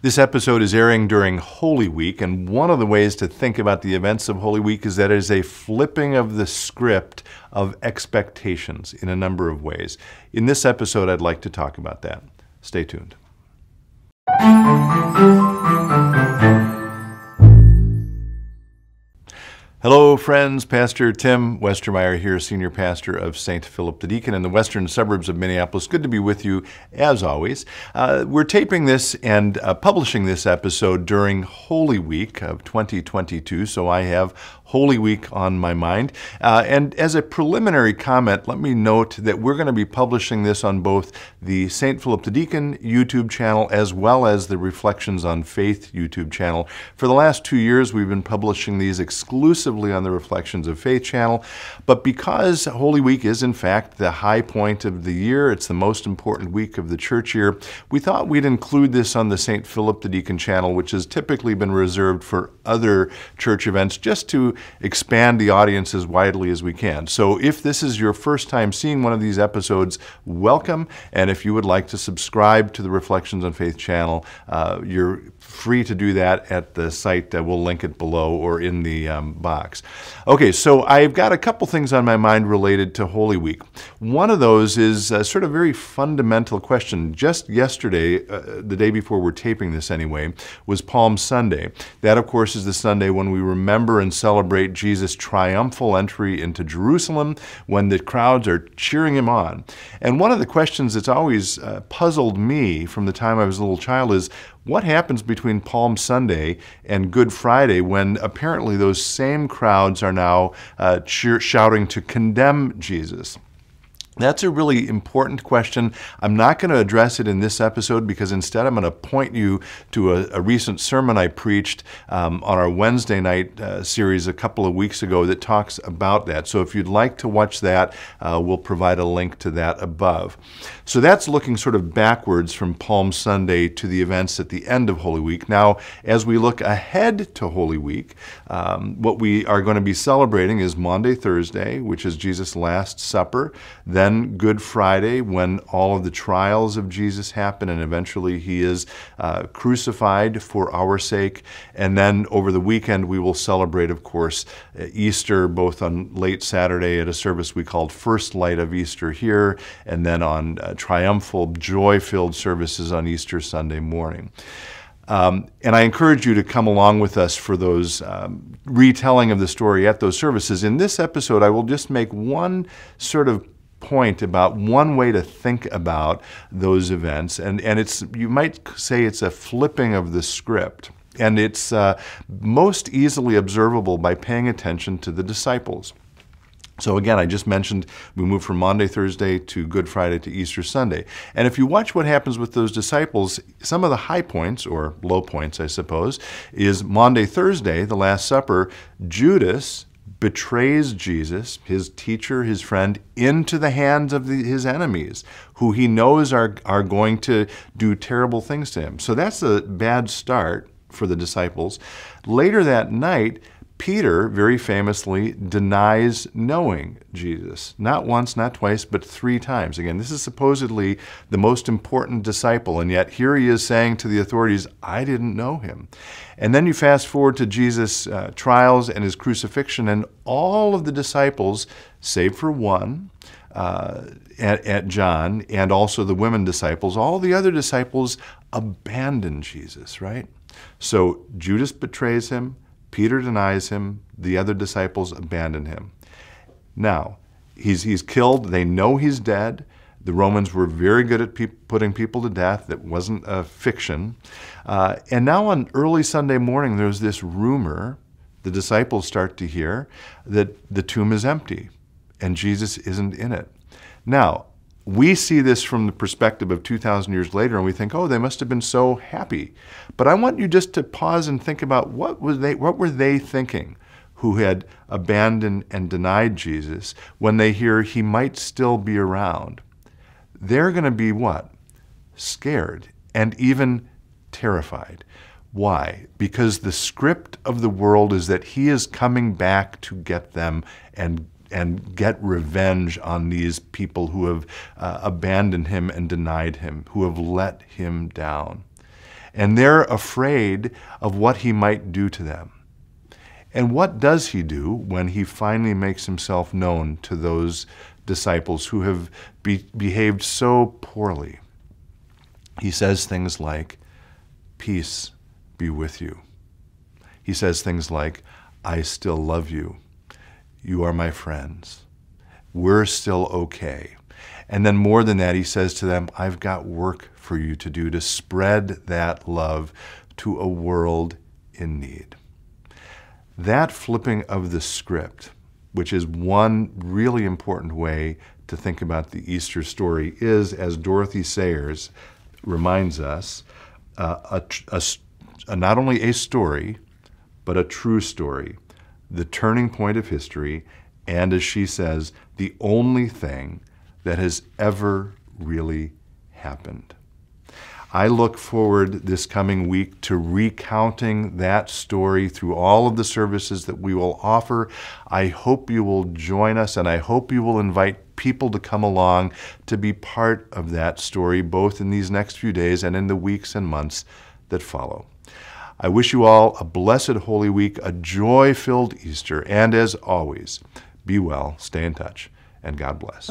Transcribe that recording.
This episode is airing during Holy Week, and one of the ways to think about the events of Holy Week is that it is a flipping of the script of expectations in a number of ways. In this episode, I'd like to talk about that. Stay tuned. Hello, friends. Pastor Tim Westermeyer here, Senior Pastor of St. Philip the Deacon in the western suburbs of Minneapolis. Good to be with you, as always. Uh, we're taping this and uh, publishing this episode during Holy Week of 2022, so I have Holy Week on my mind. Uh, and as a preliminary comment, let me note that we're going to be publishing this on both the St. Philip the Deacon YouTube channel as well as the Reflections on Faith YouTube channel. For the last two years, we've been publishing these exclusively on the Reflections of Faith channel. But because Holy Week is, in fact, the high point of the year, it's the most important week of the church year, we thought we'd include this on the St. Philip the Deacon channel, which has typically been reserved for other church events, just to expand the audience as widely as we can. So if this is your first time seeing one of these episodes, welcome. And if you would like to subscribe to the Reflections on Faith channel, uh, you're free to do that at the site. We'll link it below or in the um, box. Okay, so I've got a couple things on my mind related to Holy Week. One of those is a sort of very fundamental question. Just yesterday, uh, the day before we're taping this anyway, was Palm Sunday. That, of course, is the Sunday when we remember and celebrate Jesus' triumphal entry into Jerusalem when the crowds are cheering him on. And one of the questions that's always uh, puzzled me from the time I was a little child is what happens between Palm Sunday and Good Friday when apparently those same crowds are now uh, cheer- shouting to condemn Jesus? That's a really important question. I'm not going to address it in this episode because instead I'm going to point you to a, a recent sermon I preached um, on our Wednesday night uh, series a couple of weeks ago that talks about that. So if you'd like to watch that, uh, we'll provide a link to that above. So that's looking sort of backwards from Palm Sunday to the events at the end of Holy Week. Now, as we look ahead to Holy Week, um, what we are going to be celebrating is Maundy, Thursday, which is Jesus' Last Supper. Then then Good Friday, when all of the trials of Jesus happen and eventually he is uh, crucified for our sake. And then over the weekend, we will celebrate, of course, Easter, both on late Saturday at a service we called First Light of Easter here, and then on uh, triumphal, joy filled services on Easter Sunday morning. Um, and I encourage you to come along with us for those um, retelling of the story at those services. In this episode, I will just make one sort of point about one way to think about those events, and, and it's you might say it's a flipping of the script. And it's uh, most easily observable by paying attention to the disciples. So again, I just mentioned we move from Maundy, Thursday to Good Friday to Easter Sunday. And if you watch what happens with those disciples, some of the high points, or low points, I suppose, is Maundy, Thursday, the Last Supper, Judas betrays Jesus, his teacher, his friend, into the hands of the, his enemies, who he knows are, are going to do terrible things to him. So that's a bad start for the disciples. Later that night, Peter very famously denies knowing Jesus. Not once, not twice, but three times. Again, this is supposedly the most important disciple, and yet here he is saying to the authorities, I didn't know him. And then you fast forward to Jesus' uh, trials and his crucifixion, and all of the disciples, save for one, uh, at, at John, and also the women disciples, all the other disciples abandon Jesus, right? So Judas betrays him. Peter denies him, the other disciples abandon him. Now, he's, he's killed. They know he's dead. The Romans were very good at pe- putting people to death. That wasn't a fiction. Uh, and now on early Sunday morning, there's this rumor, the disciples start to hear, that the tomb is empty and Jesus isn't in it. Now, we see this from the perspective of 2,000 years later and we think, oh, they must have been so happy. But I want you just to pause and think about what, they, what were they thinking who had abandoned and denied Jesus when they hear he might still be around? They're going to be what? Scared and even terrified. Why? Because the script of the world is that he is coming back to get them and and get revenge on these people who have uh, abandoned him and denied him, who have let him down. and they're afraid of what he might do to them. And what does he do when he finally makes himself known to those disciples who have be- behaved so poorly? He says things like, Peace be with you. He says things like, I still love you. You are my friends. We're still okay. And then more than that, he says to them, I've got work for you to do to spread that love to a world in need. That flipping of the script, which is one really important way to think about the Easter story, is, as Dorothy Sayers reminds us, uh, a, a, a, not only a story, but a true story, the turning point of history, and as she says, the only thing that has ever really happened. I look forward this coming week to recounting that story through all of the services that we will offer. I hope you will join us and I hope you will invite people to come along to be part of that story, both in these next few days and in the weeks and months that follow. I wish you all a blessed Holy Week, a joy filled Easter, and as always, be well, stay in touch, and God bless.